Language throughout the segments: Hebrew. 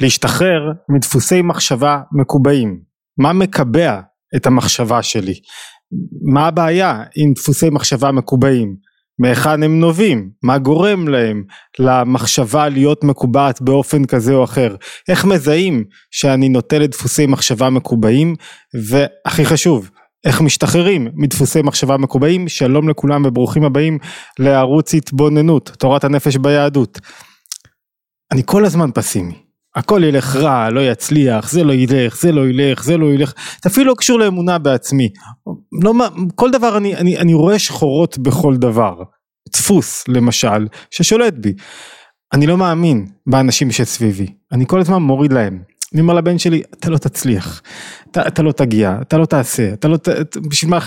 להשתחרר מדפוסי מחשבה מקובעים. מה מקבע את המחשבה שלי? מה הבעיה עם דפוסי מחשבה מקובעים? מהיכן הם נובעים? מה גורם להם למחשבה להיות מקובעת באופן כזה או אחר? איך מזהים שאני נוטה לדפוסי מחשבה מקובעים? והכי חשוב, איך משתחררים מדפוסי מחשבה מקובעים? שלום לכולם וברוכים הבאים לערוץ התבוננות, תורת הנפש ביהדות. אני כל הזמן פסימי. הכל ילך רע, לא יצליח, זה לא ילך, זה לא ילך, זה לא ילך, זה אפילו לא קשור לאמונה בעצמי. לא, כל דבר אני, אני, אני רואה שחורות בכל דבר. דפוס למשל, ששולט בי. אני לא מאמין באנשים שסביבי, אני כל הזמן מוריד להם. אני אומר לבן שלי, אתה לא תצליח, אתה, אתה לא תגיע, אתה לא תעשה, אתה לא, ת, בשביל מה,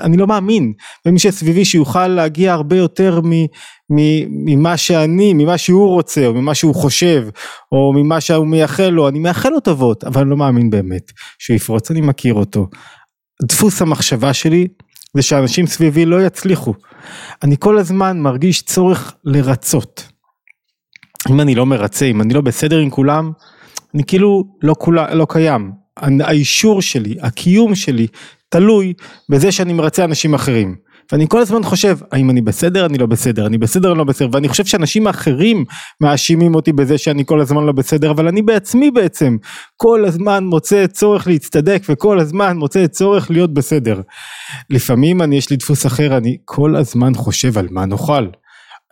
אני לא מאמין במי שסביבי שיוכל להגיע הרבה יותר ממה שאני, ממה שהוא רוצה, או ממה שהוא חושב, או ממה שהוא מייחל לו, אני מאחל לו טובות, אבל אני לא מאמין באמת שהוא יפרוץ, אני מכיר אותו. דפוס המחשבה שלי זה שאנשים סביבי לא יצליחו. אני כל הזמן מרגיש צורך לרצות. אם אני לא מרצה, אם אני לא בסדר עם כולם, אני כאילו לא, כולה, לא קיים. האישור שלי, הקיום שלי, תלוי בזה שאני מרצה אנשים אחרים. ואני כל הזמן חושב, האם אני בסדר, אני לא בסדר, אני בסדר, אני לא בסדר, ואני חושב שאנשים אחרים מאשימים אותי בזה שאני כל הזמן לא בסדר, אבל אני בעצמי בעצם כל הזמן מוצא צורך להצטדק וכל הזמן מוצא צורך להיות בסדר. לפעמים אני, יש לי דפוס אחר, אני כל הזמן חושב על מה נאכל.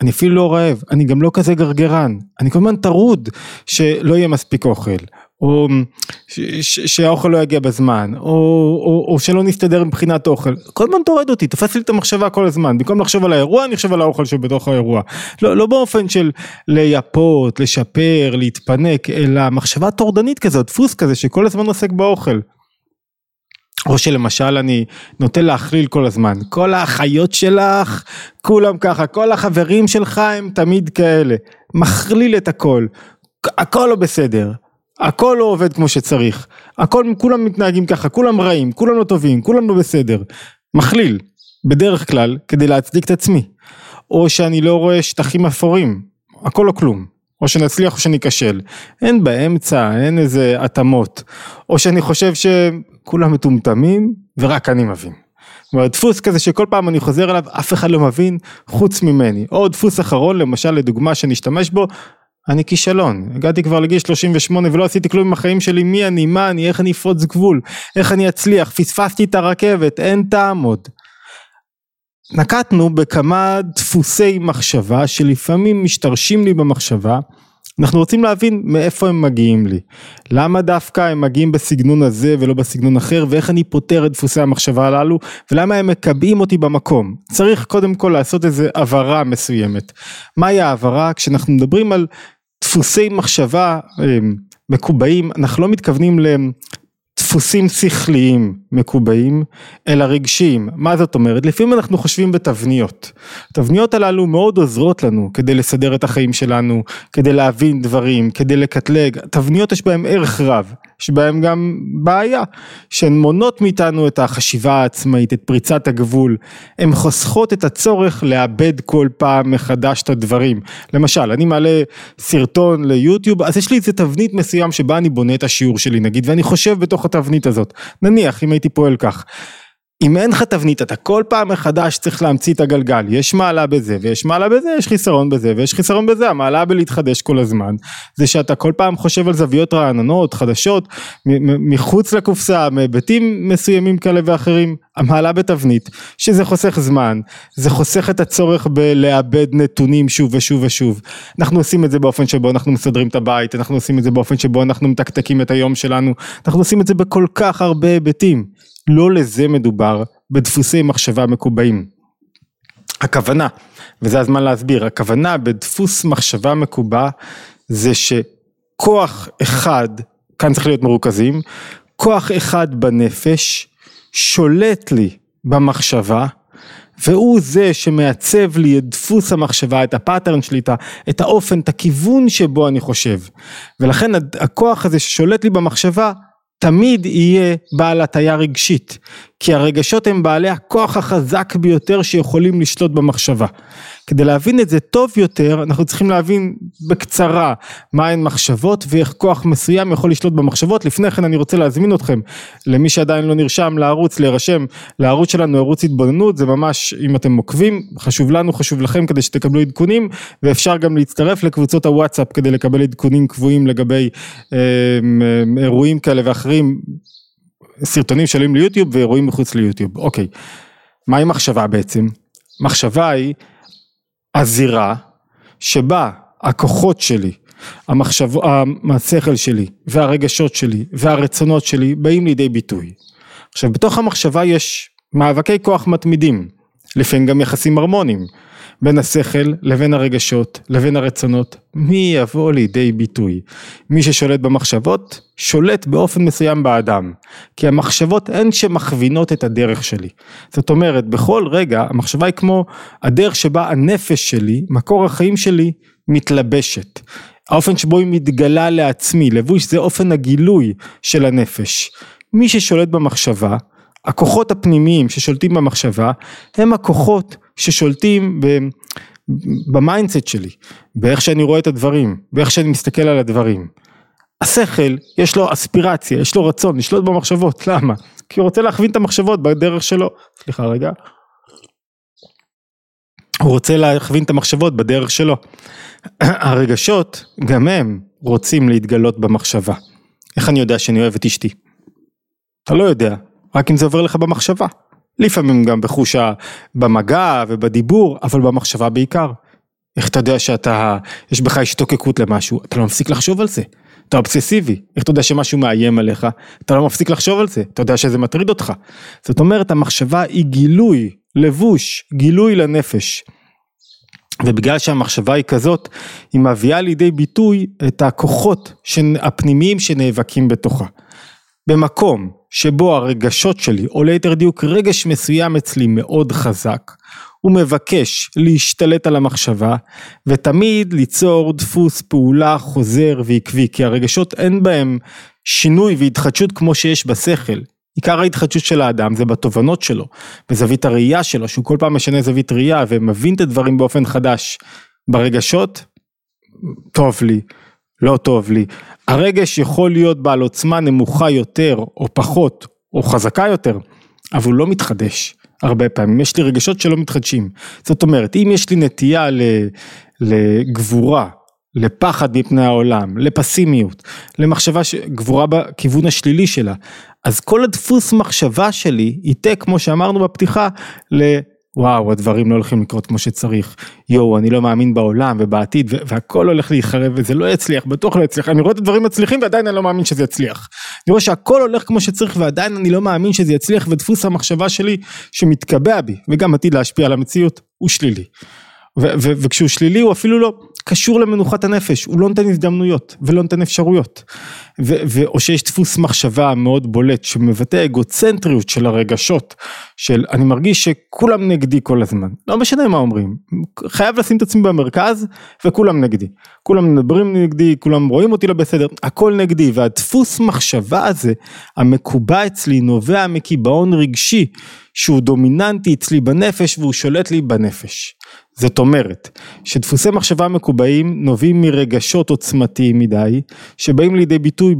אני אפילו לא רעב, אני גם לא כזה גרגרן, אני כל הזמן טרוד שלא יהיה מספיק אוכל, או שהאוכל לא יגיע בזמן, או, או, או שלא נסתדר מבחינת אוכל, כל הזמן טורד אותי, תופס לי את המחשבה כל הזמן, במקום לחשוב על האירוע אני חושב על האוכל שבתוך האירוע, לא, לא באופן של לייפות, לשפר, להתפנק, אלא מחשבה טורדנית כזאת, דפוס כזה שכל הזמן עוסק באוכל. או שלמשל אני נוטה להכליל כל הזמן, כל האחיות שלך, כולם ככה, כל החברים שלך הם תמיד כאלה, מכליל את הכל, הכל לא בסדר, הכל לא עובד כמו שצריך, הכל, כולם מתנהגים ככה, כולם רעים, כולם לא טובים, כולם לא בסדר, מכליל, בדרך כלל, כדי להצדיק את עצמי, או שאני לא רואה שטחים אפורים, הכל לא כלום, או שנצליח או שניכשל, אין באמצע, אין איזה התאמות, או שאני חושב שכולם מטומטמים ורק אני מבין. אומרת דפוס כזה שכל פעם אני חוזר אליו אף אחד לא מבין חוץ ממני, או דפוס אחרון למשל לדוגמה שנשתמש בו אני כישלון, הגעתי כבר לגיל 38 ולא עשיתי כלום עם החיים שלי, מי אני, מה אני, איך אני אפרוץ גבול, איך אני אצליח, פספסתי את הרכבת, אין טעם עוד. נקטנו בכמה דפוסי מחשבה שלפעמים משתרשים לי במחשבה. אנחנו רוצים להבין מאיפה הם מגיעים לי, למה דווקא הם מגיעים בסגנון הזה ולא בסגנון אחר? ואיך אני פותר את דפוסי המחשבה הללו? ולמה הם מקבעים אותי במקום. צריך קודם כל לעשות איזה הבהרה מסוימת. מהי ההבהרה? כשאנחנו מדברים על דפוסי מחשבה אה, מקובעים אנחנו לא מתכוונים דפוסים שכליים מקובעים, אלא רגשיים. מה זאת אומרת? לפעמים אנחנו חושבים בתבניות. התבניות הללו מאוד עוזרות לנו כדי לסדר את החיים שלנו, כדי להבין דברים, כדי לקטלג. תבניות יש בהן ערך רב, יש בהן גם בעיה, שהן מונות מאיתנו את החשיבה העצמאית, את פריצת הגבול. הן חוסכות את הצורך לאבד כל פעם מחדש את הדברים. למשל, אני מעלה סרטון ליוטיוב, אז יש לי איזה תבנית מסוים שבה אני בונה את השיעור שלי נגיד, ואני חושב בתוך התבנית הזאת. נניח אם הייתי פועל כך. אם אין לך תבנית אתה כל פעם מחדש צריך להמציא את הגלגל, יש מעלה בזה ויש מעלה בזה, יש חיסרון בזה ויש חיסרון בזה, המעלה בלהתחדש כל הזמן, זה שאתה כל פעם חושב על זוויות רעננות, חדשות, מחוץ לקופסה, מהיבטים מסוימים כאלה ואחרים, המעלה בתבנית, שזה חוסך זמן, זה חוסך את הצורך בלאבד נתונים שוב ושוב ושוב, אנחנו עושים את זה באופן שבו אנחנו מסדרים את הבית, אנחנו עושים את זה באופן שבו אנחנו מתקתקים את היום שלנו, אנחנו עושים את זה בכל כך הרבה היבטים. לא לזה מדובר בדפוסי מחשבה מקובעים. הכוונה, וזה הזמן להסביר, הכוונה בדפוס מחשבה מקובע זה שכוח אחד, כאן צריך להיות מרוכזים, כוח אחד בנפש שולט לי במחשבה והוא זה שמעצב לי את דפוס המחשבה, את הפאטרן שלי, את האופן, את הכיוון שבו אני חושב. ולכן הכוח הזה ששולט לי במחשבה תמיד יהיה בעל הטיה רגשית, כי הרגשות הם בעלי הכוח החזק ביותר שיכולים לשלוט במחשבה. כדי להבין את זה טוב יותר אנחנו צריכים להבין בקצרה מהן מחשבות ואיך כוח מסוים יכול לשלוט במחשבות. לפני כן אני רוצה להזמין אתכם למי שעדיין לא נרשם לערוץ להירשם לערוץ שלנו ערוץ התבוננות זה ממש אם אתם עוקבים חשוב לנו חשוב לכם כדי שתקבלו עדכונים ואפשר גם להצטרף לקבוצות הוואטסאפ כדי לקבל עדכונים קבועים לגבי אה, אה, אירועים כאלה ואחרים סרטונים שעולים ליוטיוב ואירועים מחוץ ליוטיוב. אוקיי מהי מחשבה בעצם? מחשבה היא הזירה שבה הכוחות שלי, המחשב, השכל שלי והרגשות שלי והרצונות שלי באים לידי ביטוי. עכשיו בתוך המחשבה יש מאבקי כוח מתמידים, לפעמים גם יחסים הרמוניים, בין השכל לבין הרגשות לבין הרצונות, מי יבוא לידי ביטוי? מי ששולט במחשבות, שולט באופן מסוים באדם, כי המחשבות הן שמכווינות את הדרך שלי. זאת אומרת, בכל רגע המחשבה היא כמו הדרך שבה הנפש שלי, מקור החיים שלי, מתלבשת. האופן שבו היא מתגלה לעצמי, לבוש זה אופן הגילוי של הנפש. מי ששולט במחשבה, הכוחות הפנימיים ששולטים במחשבה, הם הכוחות ששולטים ב mindset שלי, באיך שאני רואה את הדברים, באיך שאני מסתכל על הדברים. השכל, יש לו אספירציה, יש לו רצון לשלוט במחשבות, למה? כי הוא רוצה להכווין את המחשבות בדרך שלו. סליחה רגע. הוא רוצה להכווין את המחשבות בדרך שלו. הרגשות, גם הם רוצים להתגלות במחשבה. איך אני יודע שאני אוהב את אשתי? אתה לא יודע, רק אם זה עובר לך במחשבה. לפעמים גם בחוש במגע ובדיבור, אבל במחשבה בעיקר. איך אתה יודע שאתה, יש בך השתוקקות למשהו, אתה לא מפסיק לחשוב על זה. אתה אובססיבי, איך אתה יודע שמשהו מאיים עליך, אתה לא מפסיק לחשוב על זה, אתה יודע שזה מטריד אותך. זאת אומרת המחשבה היא גילוי, לבוש, גילוי לנפש. ובגלל שהמחשבה היא כזאת, היא מביאה לידי ביטוי את הכוחות הפנימיים שנאבקים בתוכה. במקום שבו הרגשות שלי, או ליתר דיוק רגש מסוים אצלי מאוד חזק, הוא מבקש להשתלט על המחשבה ותמיד ליצור דפוס פעולה חוזר ועקבי כי הרגשות אין בהם שינוי והתחדשות כמו שיש בשכל. עיקר ההתחדשות של האדם זה בתובנות שלו, בזווית הראייה שלו, שהוא כל פעם משנה זווית ראייה ומבין את הדברים באופן חדש. ברגשות, טוב לי, לא טוב לי. הרגש יכול להיות בעל עוצמה נמוכה יותר או פחות או חזקה יותר, אבל הוא לא מתחדש הרבה פעמים, יש לי רגשות שלא מתחדשים. זאת אומרת, אם יש לי נטייה לגבורה, לפחד מפני העולם, לפסימיות, למחשבה, גבורה בכיוון השלילי שלה, אז כל הדפוס מחשבה שלי ייתה, כמו שאמרנו בפתיחה, וואו הדברים לא הולכים לקרות כמו שצריך, יואו אני לא מאמין בעולם ובעתיד והכל הולך להיחרב וזה לא יצליח, בטוח לא יצליח, אני רואה את הדברים מצליחים ועדיין אני לא מאמין שזה יצליח. אני רואה שהכל הולך כמו שצריך ועדיין אני לא מאמין שזה יצליח ודפוס המחשבה שלי שמתקבע בי וגם עתיד להשפיע על המציאות הוא שלילי. וכשהוא שלילי הוא אפילו לא קשור למנוחת הנפש, הוא לא נותן הזדמנויות ולא נותן אפשרויות. או שיש דפוס מחשבה מאוד בולט שמבטא אגוצנטריות של הרגשות, של אני מרגיש שכולם נגדי כל הזמן, לא משנה מה אומרים, חייב לשים את עצמי במרכז וכולם נגדי. כולם מדברים נגדי, כולם רואים אותי לא בסדר, הכל נגדי והדפוס מחשבה הזה המקובע אצלי נובע מקיבעון רגשי שהוא דומיננטי אצלי בנפש והוא שולט לי בנפש. זאת אומרת שדפוסי מחשבה מקובעים נובעים מרגשות עוצמתיים מדי שבאים לידי ביטוי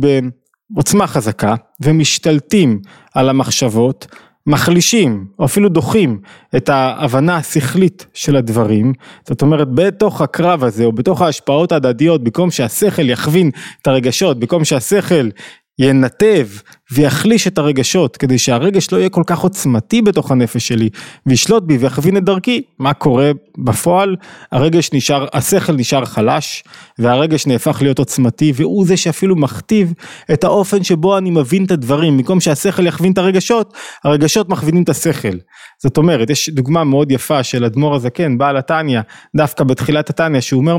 בעוצמה חזקה ומשתלטים על המחשבות מחלישים או אפילו דוחים את ההבנה השכלית של הדברים. זאת אומרת בתוך הקרב הזה או בתוך ההשפעות ההדדיות במקום שהשכל יכווין את הרגשות במקום שהשכל ינתב ויחליש את הרגשות כדי שהרגש לא יהיה כל כך עוצמתי בתוך הנפש שלי וישלוט בי ויכווין את דרכי מה קורה בפועל? הרגש נשאר השכל נשאר חלש והרגש נהפך להיות עוצמתי והוא זה שאפילו מכתיב את האופן שבו אני מבין את הדברים. במקום שהשכל יכווין את הרגשות הרגשות מכווינים את השכל. זאת אומרת יש דוגמה מאוד יפה של אדמו"ר הזקן בעל התניא דווקא בתחילת התניא שהוא אומר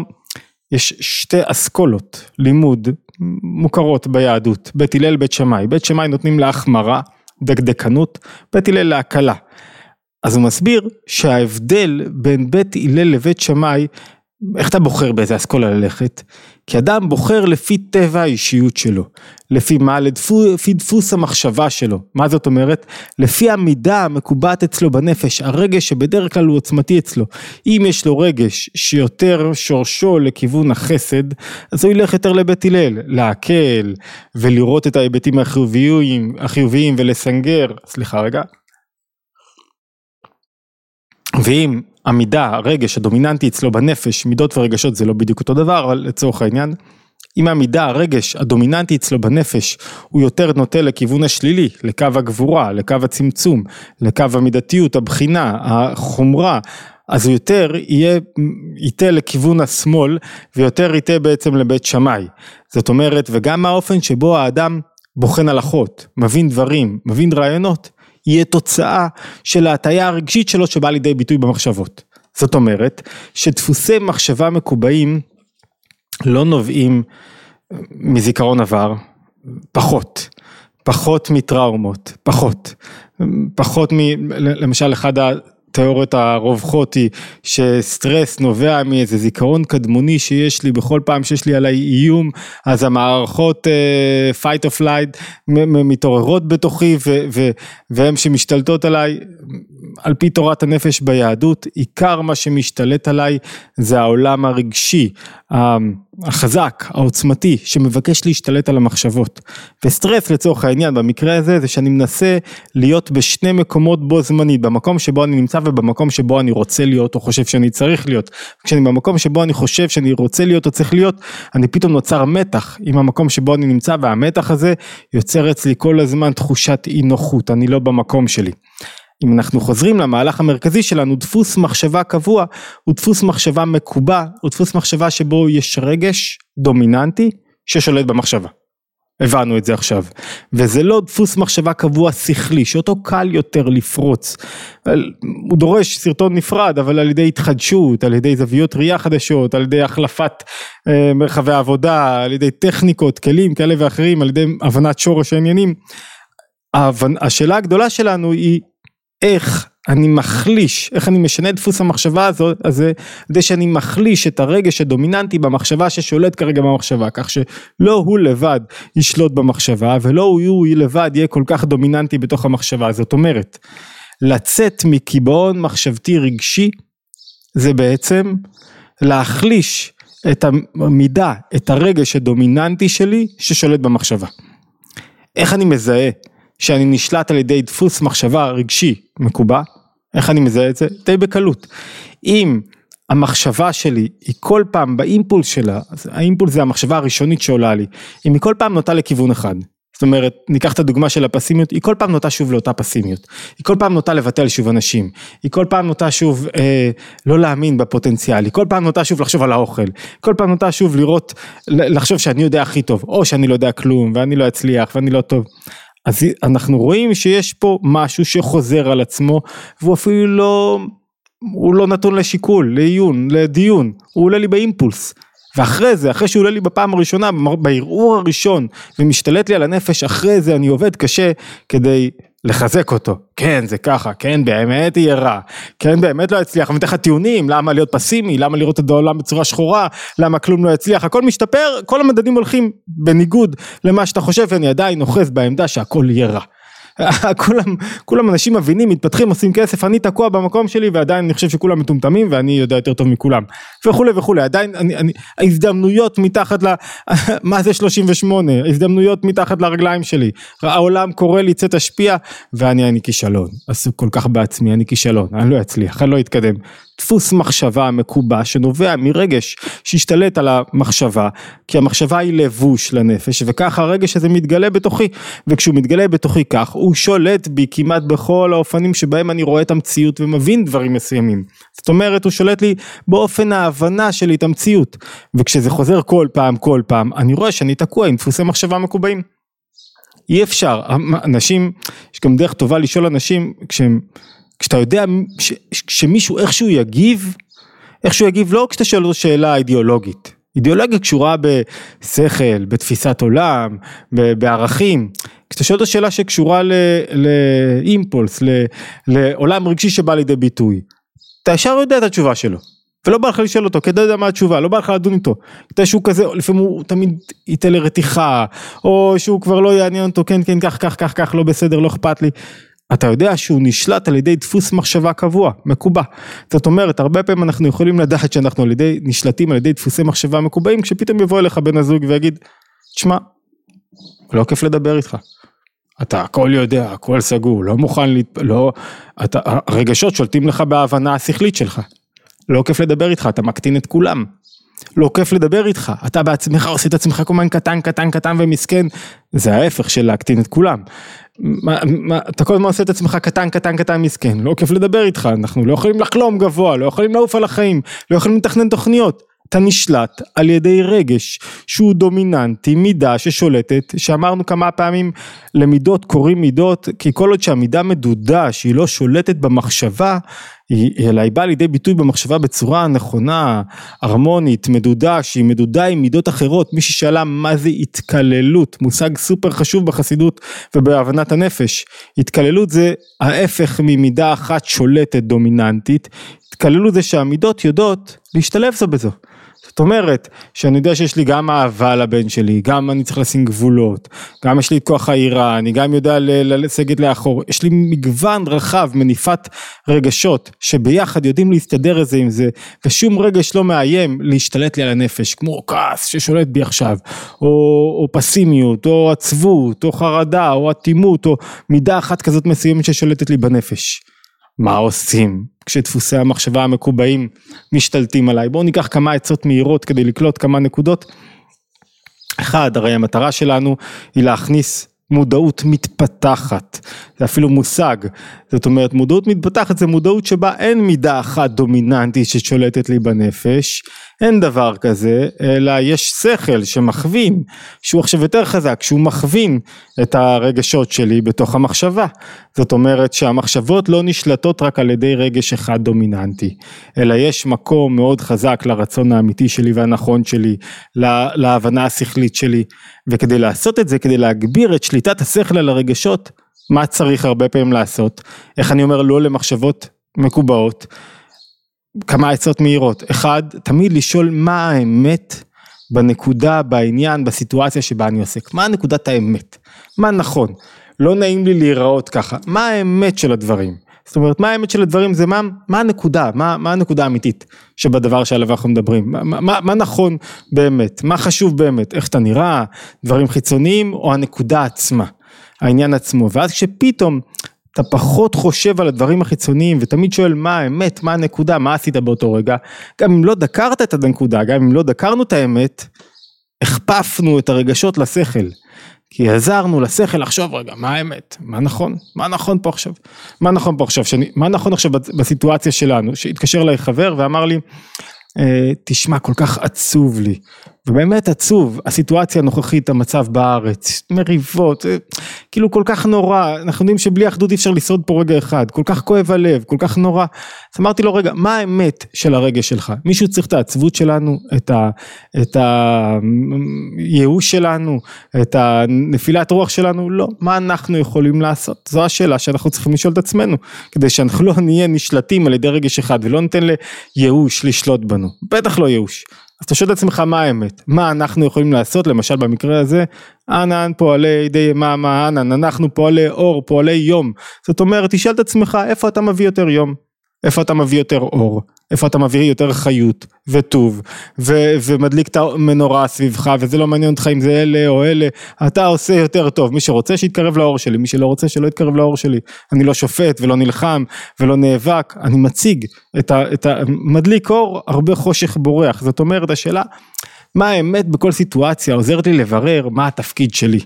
יש שתי אסכולות לימוד מוכרות ביהדות, בית הלל, בית שמאי. בית שמאי נותנים להחמרה, דקדקנות, בית הלל להקלה. אז הוא מסביר שההבדל בין בית הלל לבית שמאי איך אתה בוחר באיזה אסכולה ללכת? כי אדם בוחר לפי טבע האישיות שלו, לפי מה? לפי דפוס המחשבה שלו. מה זאת אומרת? לפי המידה המקובעת אצלו בנפש, הרגש שבדרך כלל הוא עוצמתי אצלו. אם יש לו רגש שיותר שורשו לכיוון החסד, אז הוא ילך יותר לבית הלל, להקל ולראות את ההיבטים החיוביים, החיוביים ולסנגר, סליחה רגע. ואם המידה, הרגש הדומיננטי אצלו בנפש, מידות ורגשות זה לא בדיוק אותו דבר, אבל לצורך העניין, אם המידה, הרגש הדומיננטי אצלו בנפש הוא יותר נוטה לכיוון השלילי, לקו הגבורה, לקו הצמצום, לקו המידתיות, הבחינה, החומרה, אז הוא יותר יהיה, ייטה לכיוון השמאל ויותר ייטה בעצם לבית שמאי. זאת אומרת, וגם האופן שבו האדם בוחן הלכות, מבין דברים, מבין רעיונות, יהיה תוצאה של ההטייה הרגשית שלו שבאה לידי ביטוי במחשבות. זאת אומרת שדפוסי מחשבה מקובעים לא נובעים מזיכרון עבר, פחות, פחות מטראומות, פחות, פחות מ... למשל אחד התיאוריות הרווחות היא שסטרס נובע מאיזה זיכרון קדמוני שיש לי בכל פעם שיש לי עליי איום אז המערכות uh, fight or flight מתעוררות בתוכי והן שמשתלטות עליי על פי תורת הנפש ביהדות עיקר מה שמשתלט עליי זה העולם הרגשי החזק, העוצמתי, שמבקש להשתלט על המחשבות. וסטרס לצורך העניין במקרה הזה זה שאני מנסה להיות בשני מקומות בו זמנית, במקום שבו אני נמצא ובמקום שבו אני רוצה להיות או חושב שאני צריך להיות. כשאני במקום שבו אני חושב שאני רוצה להיות או צריך להיות, אני פתאום נוצר מתח עם המקום שבו אני נמצא והמתח הזה יוצר אצלי כל הזמן תחושת אי נוחות, אני לא במקום שלי. אם אנחנו חוזרים למהלך המרכזי שלנו, דפוס מחשבה קבוע הוא דפוס מחשבה מקובע, הוא דפוס מחשבה שבו יש רגש דומיננטי ששולט במחשבה. הבנו את זה עכשיו. וזה לא דפוס מחשבה קבוע שכלי, שאותו קל יותר לפרוץ. הוא דורש סרטון נפרד, אבל על ידי התחדשות, על ידי זוויות ראייה חדשות, על ידי החלפת אה, מרחבי עבודה, על ידי טכניקות, כלים כאלה ואחרים, על ידי הבנת שורש העניינים. השאלה הגדולה שלנו היא איך אני מחליש, איך אני משנה את דפוס המחשבה הזאת, הזה, כדי שאני מחליש את הרגש הדומיננטי במחשבה ששולט כרגע במחשבה, כך שלא הוא לבד ישלוט במחשבה, ולא הוא לבד יהיה כל כך דומיננטי בתוך המחשבה, זאת אומרת, לצאת מקיבעון מחשבתי רגשי, זה בעצם להחליש את המידה, את הרגש הדומיננטי שלי ששולט במחשבה. איך אני מזהה שאני נשלט על ידי דפוס מחשבה רגשי מקובע, איך אני מזהה את זה? די בקלות. אם המחשבה שלי היא כל פעם באימפולס שלה, האימפולס זה המחשבה הראשונית שעולה לי, אם היא כל פעם נוטה לכיוון אחד. זאת אומרת, ניקח את הדוגמה של הפסימיות, היא כל פעם נוטה שוב לאותה פסימיות. היא כל פעם נוטה לבטל שוב אנשים. היא כל פעם נוטה שוב אה, לא להאמין בפוטנציאל. היא כל פעם נוטה שוב לחשוב על האוכל. כל פעם נוטה שוב לראות, לחשוב שאני יודע הכי טוב, או שאני לא יודע כלום, ואני לא אצליח, ואני לא טוב. אז אנחנו רואים שיש פה משהו שחוזר על עצמו והוא אפילו לא, הוא לא נתון לשיקול, לעיון, לדיון, הוא עולה לי באימפולס. ואחרי זה, אחרי שהוא עולה לי בפעם הראשונה, בערעור הראשון, ומשתלט לי על הנפש, אחרי זה אני עובד קשה כדי לחזק אותו, כן זה ככה, כן באמת יהיה רע, כן באמת לא יצליח, אני אתן לך טיעונים, למה להיות פסימי, למה לראות את העולם בצורה שכורה, למה כלום לא יצליח, הכל משתפר, כל המדדים הולכים בניגוד למה שאתה חושב, ואני עדיין אוחז בעמדה שהכל יהיה רע. כולם, כולם אנשים מבינים, מתפתחים, עושים כסף, אני תקוע במקום שלי ועדיין אני חושב שכולם מטומטמים ואני יודע יותר טוב מכולם וכולי וכולי, עדיין אני, אני, ההזדמנויות מתחת ל... מה זה 38? ההזדמנויות מתחת לרגליים שלי, העולם קורא לי צא תשפיע ואני אני כישלון, עסוק כל כך בעצמי, אני כישלון, אני לא אצליח, אני לא אתקדם. דפוס מחשבה מקובע שנובע מרגש שהשתלט על המחשבה, כי המחשבה היא לבוש לנפש וככה הרגש הזה מתגלה בתוכי, וכשהוא מתגלה בתוכי כך הוא שולט בי כמעט בכל האופנים שבהם אני רואה את המציאות ומבין דברים מסוימים. זאת אומרת הוא שולט לי באופן ההבנה שלי את המציאות, וכשזה חוזר כל פעם כל פעם אני רואה שאני תקוע עם דפוסי מחשבה מקובעים. אי אפשר, אנשים, יש גם דרך טובה לשאול אנשים כשהם כשאתה יודע ש, שמישהו איכשהו יגיב, איכשהו יגיב לא כשאתה שואל אותו שאלה אידיאולוגית. אידיאולוגיה קשורה בשכל, בתפיסת עולם, בערכים. כשאתה שואל אותו שאלה שקשורה לאימפולס, לעולם רגשי שבא לידי ביטוי, אתה ישר יודע את התשובה שלו. ולא בא לך לשאול אותו, כי אתה יודע מה התשובה, לא בא לך לדון איתו. אתה שהוא כזה, לפעמים הוא תמיד ייתן לרתיחה, או שהוא כבר לא יעניין אותו, כן, כן, כך, כך, כך, כך, לא בסדר, לא אכפת לי. אתה יודע שהוא נשלט על ידי דפוס מחשבה קבוע, מקובע. זאת אומרת, הרבה פעמים אנחנו יכולים לדעת שאנחנו על ידי, נשלטים על ידי דפוסי מחשבה מקובעים, כשפתאום יבוא אליך בן הזוג ויגיד, תשמע, לא כיף לדבר איתך. אתה הכל יודע, הכל סגור, לא מוכן, להת... לא, אתה, הרגשות שולטים לך בהבנה השכלית שלך. לא כיף לדבר איתך, אתה מקטין את כולם. לא כיף לדבר איתך, אתה בעצמך עושה את עצמך כל קטן קטן קטן ומסכן, זה ההפך של להקטין את כולם. מה, מה, אתה כל הזמן עושה את עצמך קטן קטן קטן מסכן, לא כיף לדבר איתך, אנחנו לא יכולים לחלום גבוה, לא יכולים לעוף על החיים, לא יכולים לתכנן תוכניות. אתה נשלט על ידי רגש שהוא דומיננטי, מידה ששולטת, שאמרנו כמה פעמים למידות קוראים מידות, כי כל עוד שהמידה מדודה, שהיא לא שולטת במחשבה, אלא היא באה לידי ביטוי במחשבה בצורה נכונה, הרמונית, מדודה, שהיא מדודה עם מידות אחרות, מי ששאלה מה זה התקללות, מושג סופר חשוב בחסידות ובהבנת הנפש, התקללות זה ההפך ממידה אחת שולטת דומיננטית, התקללות זה שהמידות יודעות להשתלב זו בזו. זאת אומרת שאני יודע שיש לי גם אהבה לבן שלי, גם אני צריך לשים גבולות, גם יש לי את כוח העירה, אני גם יודע לסגת לאחור, יש לי מגוון רחב, מניפת רגשות שביחד יודעים להסתדר איזה עם זה, ושום רגש לא מאיים להשתלט לי על הנפש, כמו כעס ששולט בי עכשיו, או, או פסימיות, או עצבות, או חרדה, או אטימות, או מידה אחת כזאת מסוימת ששולטת לי בנפש. מה עושים כשדפוסי המחשבה המקובעים משתלטים עליי. בואו ניקח כמה עצות מהירות כדי לקלוט כמה נקודות. אחד, הרי המטרה שלנו היא להכניס מודעות מתפתחת, זה אפילו מושג, זאת אומרת מודעות מתפתחת זה מודעות שבה אין מידה אחת דומיננטית ששולטת לי בנפש, אין דבר כזה, אלא יש שכל שמכווין, שהוא עכשיו יותר חזק, שהוא מכווין את הרגשות שלי בתוך המחשבה. זאת אומרת שהמחשבות לא נשלטות רק על ידי רגש אחד דומיננטי, אלא יש מקום מאוד חזק לרצון האמיתי שלי והנכון שלי, לה, להבנה השכלית שלי, וכדי לעשות את זה, כדי להגביר את שליטת השכל על הרגשות, מה צריך הרבה פעמים לעשות? איך אני אומר לא למחשבות מקובעות? כמה עצות מהירות. אחד, תמיד לשאול מה האמת בנקודה, בעניין, בסיטואציה שבה אני עוסק. מה נקודת האמת? מה נכון? לא נעים לי להיראות ככה. מה האמת של הדברים? זאת אומרת, מה האמת של הדברים? זה מה, מה הנקודה, מה, מה הנקודה האמיתית שבדבר שעליו אנחנו מדברים, מה, מה, מה נכון באמת, מה חשוב באמת, איך אתה נראה, דברים חיצוניים או הנקודה עצמה, העניין עצמו, ואז כשפתאום אתה פחות חושב על הדברים החיצוניים ותמיד שואל מה האמת, מה הנקודה, מה עשית באותו רגע, גם אם לא דקרת את הנקודה, גם אם לא דקרנו את האמת, הכפפנו את הרגשות לשכל. כי עזרנו לשכל לחשוב רגע מה האמת, מה נכון, מה נכון פה עכשיו, מה נכון פה עכשיו, שאני, מה נכון עכשיו בסיטואציה שלנו, שהתקשר אליי חבר ואמר לי, אה, תשמע כל כך עצוב לי, ובאמת עצוב, הסיטואציה הנוכחית, המצב בארץ, מריבות, אה, כאילו כל כך נורא, אנחנו יודעים שבלי אחדות אי אפשר לשרוד פה רגע אחד, כל כך כואב הלב, כל כך נורא. אז אמרתי לו, רגע, מה האמת של הרגש שלך? מישהו צריך את העצבות שלנו, את הייאוש שלנו, את הנפילת רוח שלנו? לא. מה אנחנו יכולים לעשות? זו השאלה שאנחנו צריכים לשאול את עצמנו, כדי שאנחנו לא נהיה נשלטים על ידי רגש אחד ולא ניתן לייאוש לשלוט בנו. בטח לא ייאוש. אז אתה שואל את עצמך מה האמת, מה אנחנו יכולים לעשות, למשל במקרה הזה, אנן פועלי די יממה אנן, אנחנו פועלי אור, פועלי יום, זאת אומרת תשאל את עצמך איפה אתה מביא יותר יום, איפה אתה מביא יותר אור, איפה אתה מביא יותר חיות וטוב ו- ומדליק את המנורה סביבך וזה לא מעניין אותך אם זה אלה או אלה, אתה עושה יותר טוב, מי שרוצה שיתקרב לאור שלי, מי שלא רוצה שלא יתקרב לאור שלי, אני לא שופט ולא נלחם ולא נאבק, אני מציג את ה... את ה מדליק אור, הרבה חושך בורח, זאת אומרת השאלה מה האמת בכל סיטואציה? עוזרת לי לברר מה התפקיד שלי.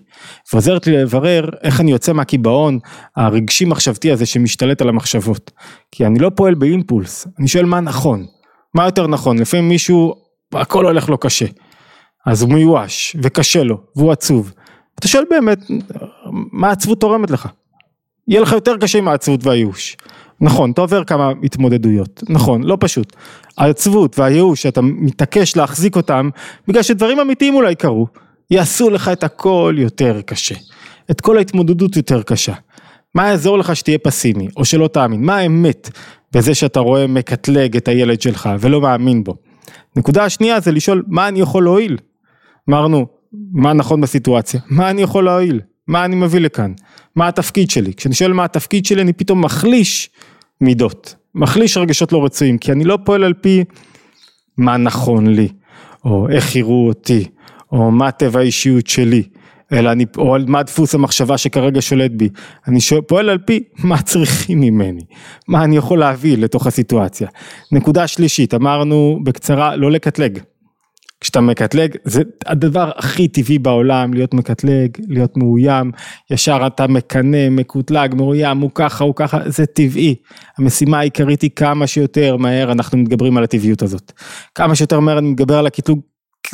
ועוזרת לי לברר איך אני יוצא מהקיבעון הרגשי מחשבתי הזה שמשתלט על המחשבות. כי אני לא פועל באימפולס. אני שואל מה נכון. מה יותר נכון? לפעמים מישהו הכל הולך לו קשה. אז הוא מיואש וקשה לו והוא עצוב. אתה שואל באמת מה העצבות תורמת לך? יהיה לך יותר קשה עם העצבות והייאוש נכון, אתה עובר כמה התמודדויות, נכון, לא פשוט. העצבות והייאוש שאתה מתעקש להחזיק אותם, בגלל שדברים אמיתיים אולי קרו, יעשו לך את הכל יותר קשה. את כל ההתמודדות יותר קשה. מה יעזור לך שתהיה פסימי, או שלא תאמין? מה האמת בזה שאתה רואה מקטלג את הילד שלך ולא מאמין בו? נקודה השנייה זה לשאול מה אני יכול להועיל. אמרנו, מה נכון בסיטואציה? מה אני יכול להועיל? מה אני מביא לכאן? מה התפקיד שלי? כשאני שואל מה התפקיד שלי אני פתאום מחליש מידות, מחליש רגשות לא רצויים, כי אני לא פועל על פי מה נכון לי, או איך יראו אותי, או מה טבע האישיות שלי, אלא אני, או מה דפוס המחשבה שכרגע שולט בי, אני שואל, פועל על פי מה צריכים ממני, מה אני יכול להביא לתוך הסיטואציה. נקודה שלישית, אמרנו בקצרה לא לקטלג. כשאתה מקטלג, זה הדבר הכי טבעי בעולם, להיות מקטלג, להיות מאוים, ישר אתה מקנא, מקוטלג, מאוים, הוא ככה, הוא ככה, זה טבעי. המשימה העיקרית היא כמה שיותר מהר אנחנו מתגברים על הטבעיות הזאת. כמה שיותר מהר אני מתגבר על הקטלוג,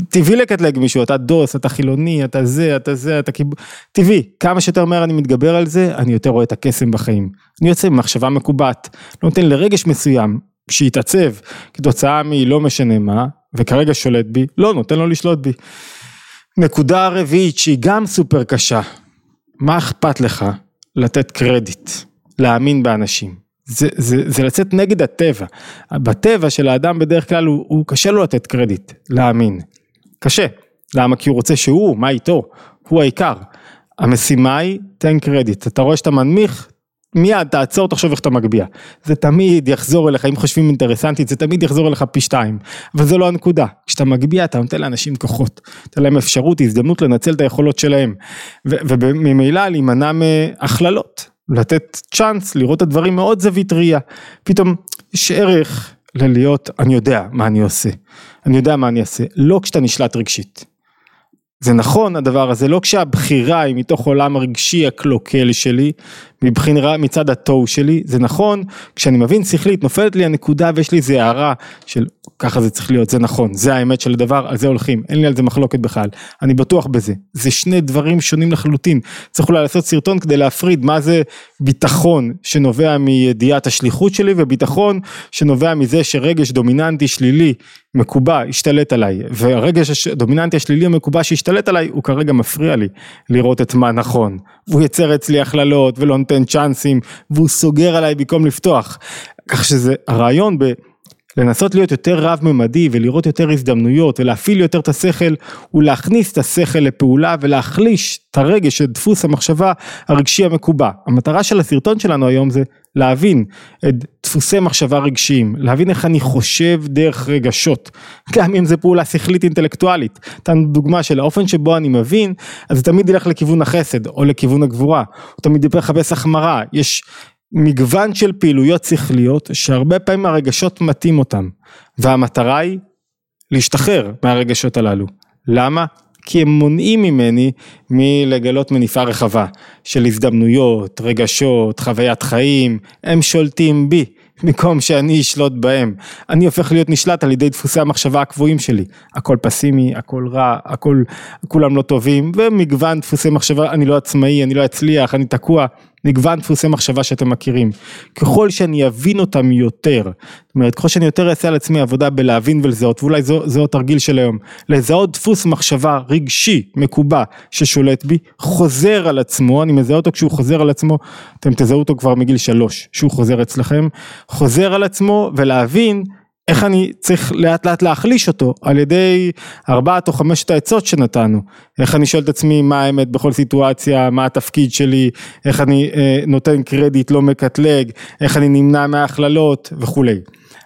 טבעי לקטלג מישהו, אתה דוס, אתה חילוני, אתה זה, אתה זה, אתה קיב... טבעי, כמה שיותר מהר אני מתגבר על זה, אני יותר רואה את הקסם בחיים. אני יוצא ממחשבה מקובעת, לא נותן לרגש מסוים, שיתעצב כתוצאה מלא משנה מה, וכרגע שולט בי, לא נותן לו לשלוט בי. נקודה רביעית שהיא גם סופר קשה, מה אכפת לך לתת קרדיט, להאמין באנשים? זה, זה, זה לצאת נגד הטבע. בטבע של האדם בדרך כלל הוא, הוא קשה לו לתת קרדיט, להאמין. קשה. למה? כי הוא רוצה שהוא, מה איתו? הוא העיקר. המשימה היא, תן קרדיט. אתה רואה שאתה מנמיך, מיד תעצור תחשוב איך אתה מגביה. זה תמיד יחזור אליך, אם חושבים אינטרסנטית זה תמיד יחזור אליך פי שתיים. אבל זה לא הנקודה. כשאתה מגביה אתה נותן לאנשים כוחות. נותן להם אפשרות, הזדמנות לנצל את היכולות שלהם. וממילא להימנע מהכללות. לתת צ'אנס, לראות את הדברים מאוד זווית ראייה. פתאום יש ערך ללהיות, אני יודע מה אני עושה. אני יודע מה אני אעשה. לא כשאתה נשלט רגשית. זה נכון הדבר הזה, לא כשהבחירה היא מתוך עולם הרגשי הקלוקל שלי, מבחירה מצד התוהו שלי, זה נכון, כשאני מבין שכלית נופלת לי הנקודה ויש לי איזה הערה של ככה זה צריך להיות, זה נכון, זה האמת של הדבר, על זה הולכים, אין לי על זה מחלוקת בכלל, אני בטוח בזה, זה שני דברים שונים לחלוטין, צריך אולי לעשות סרטון כדי להפריד מה זה ביטחון שנובע מידיעת השליחות שלי וביטחון שנובע מזה שרגש דומיננטי שלילי מקובע השתלט עליי. והרגש הדומיננטי השלילי המקובע שהשתלט עליי הוא כרגע מפריע לי לראות את מה נכון. והוא יצר אצלי הכללות ולא נותן צ'אנסים והוא סוגר עליי במקום לפתוח. כך שזה הרעיון ב... לנסות להיות יותר רב ממדי ולראות יותר הזדמנויות ולהפעיל יותר את השכל ולהכניס את השכל לפעולה ולהחליש את הרגש של דפוס המחשבה הרגשי המקובע. המטרה של הסרטון שלנו היום זה להבין את דפוסי מחשבה רגשיים, להבין איך אני חושב דרך רגשות, גם אם זה פעולה שכלית אינטלקטואלית. נתן דוגמה של האופן שבו אני מבין, אז זה תמיד ילך לכיוון החסד או לכיוון הגבורה, הוא תמיד יחפש החמרה, יש מגוון של פעילויות שכליות שהרבה פעמים הרגשות מתאים אותם והמטרה היא להשתחרר מהרגשות הללו. למה? כי הם מונעים ממני מלגלות מניפה רחבה של הזדמנויות, רגשות, חוויית חיים, הם שולטים בי. במקום שאני אשלוט בהם. אני הופך להיות נשלט על ידי דפוסי המחשבה הקבועים שלי. הכל פסימי, הכל רע, הכל, כולם לא טובים, ומגוון דפוסי מחשבה, אני לא עצמאי, אני לא אצליח, אני תקוע. מגוון דפוסי מחשבה שאתם מכירים. ככל שאני אבין אותם יותר, זאת אומרת, ככל שאני יותר אעשה על עצמי עבודה בלהבין ולזהות, ואולי זו, זהו התרגיל של היום, לזהות דפוס מחשבה רגשי, מקובע, ששולט בי, חוזר על עצמו, אני מזהה אותו כשהוא חוזר על עצמו, אתם תזהו אותו כבר מגיל שלוש, שהוא חוזר אצלכם, חוזר על עצמו ולהבין איך אני צריך לאט לאט להחליש אותו על ידי ארבעת או חמשת העצות שנתנו, איך אני שואל את עצמי מה האמת בכל סיטואציה, מה התפקיד שלי, איך אני אה, נותן קרדיט לא מקטלג, איך אני נמנע מהכללות וכולי.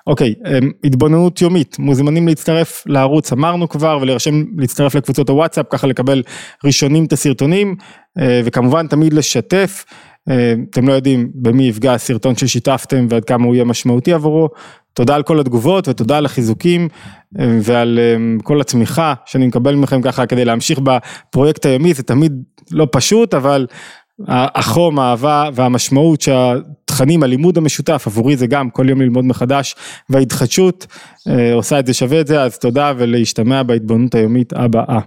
אוקיי, אה, התבוננות יומית, מוזמנים להצטרף לערוץ, אמרנו כבר, ולהירשם להצטרף לקבוצות הוואטסאפ, ככה לקבל ראשונים את הסרטונים, אה, וכמובן תמיד לשתף. אה, אתם לא יודעים במי יפגע הסרטון ששיתפתם ועד כמה הוא יהיה משמעותי עבורו. תודה על כל התגובות ותודה על החיזוקים אה, ועל אה, כל התמיכה שאני מקבל מכם ככה כדי להמשיך בפרויקט היומי, זה תמיד לא פשוט, אבל החום, האהבה והמשמעות שהתכנים, הלימוד המשותף, עבורי זה גם כל יום ללמוד מחדש, וההתחדשות עושה את זה שווה את זה, אז תודה ולהשתמע בהתבוננות היומית הבאה.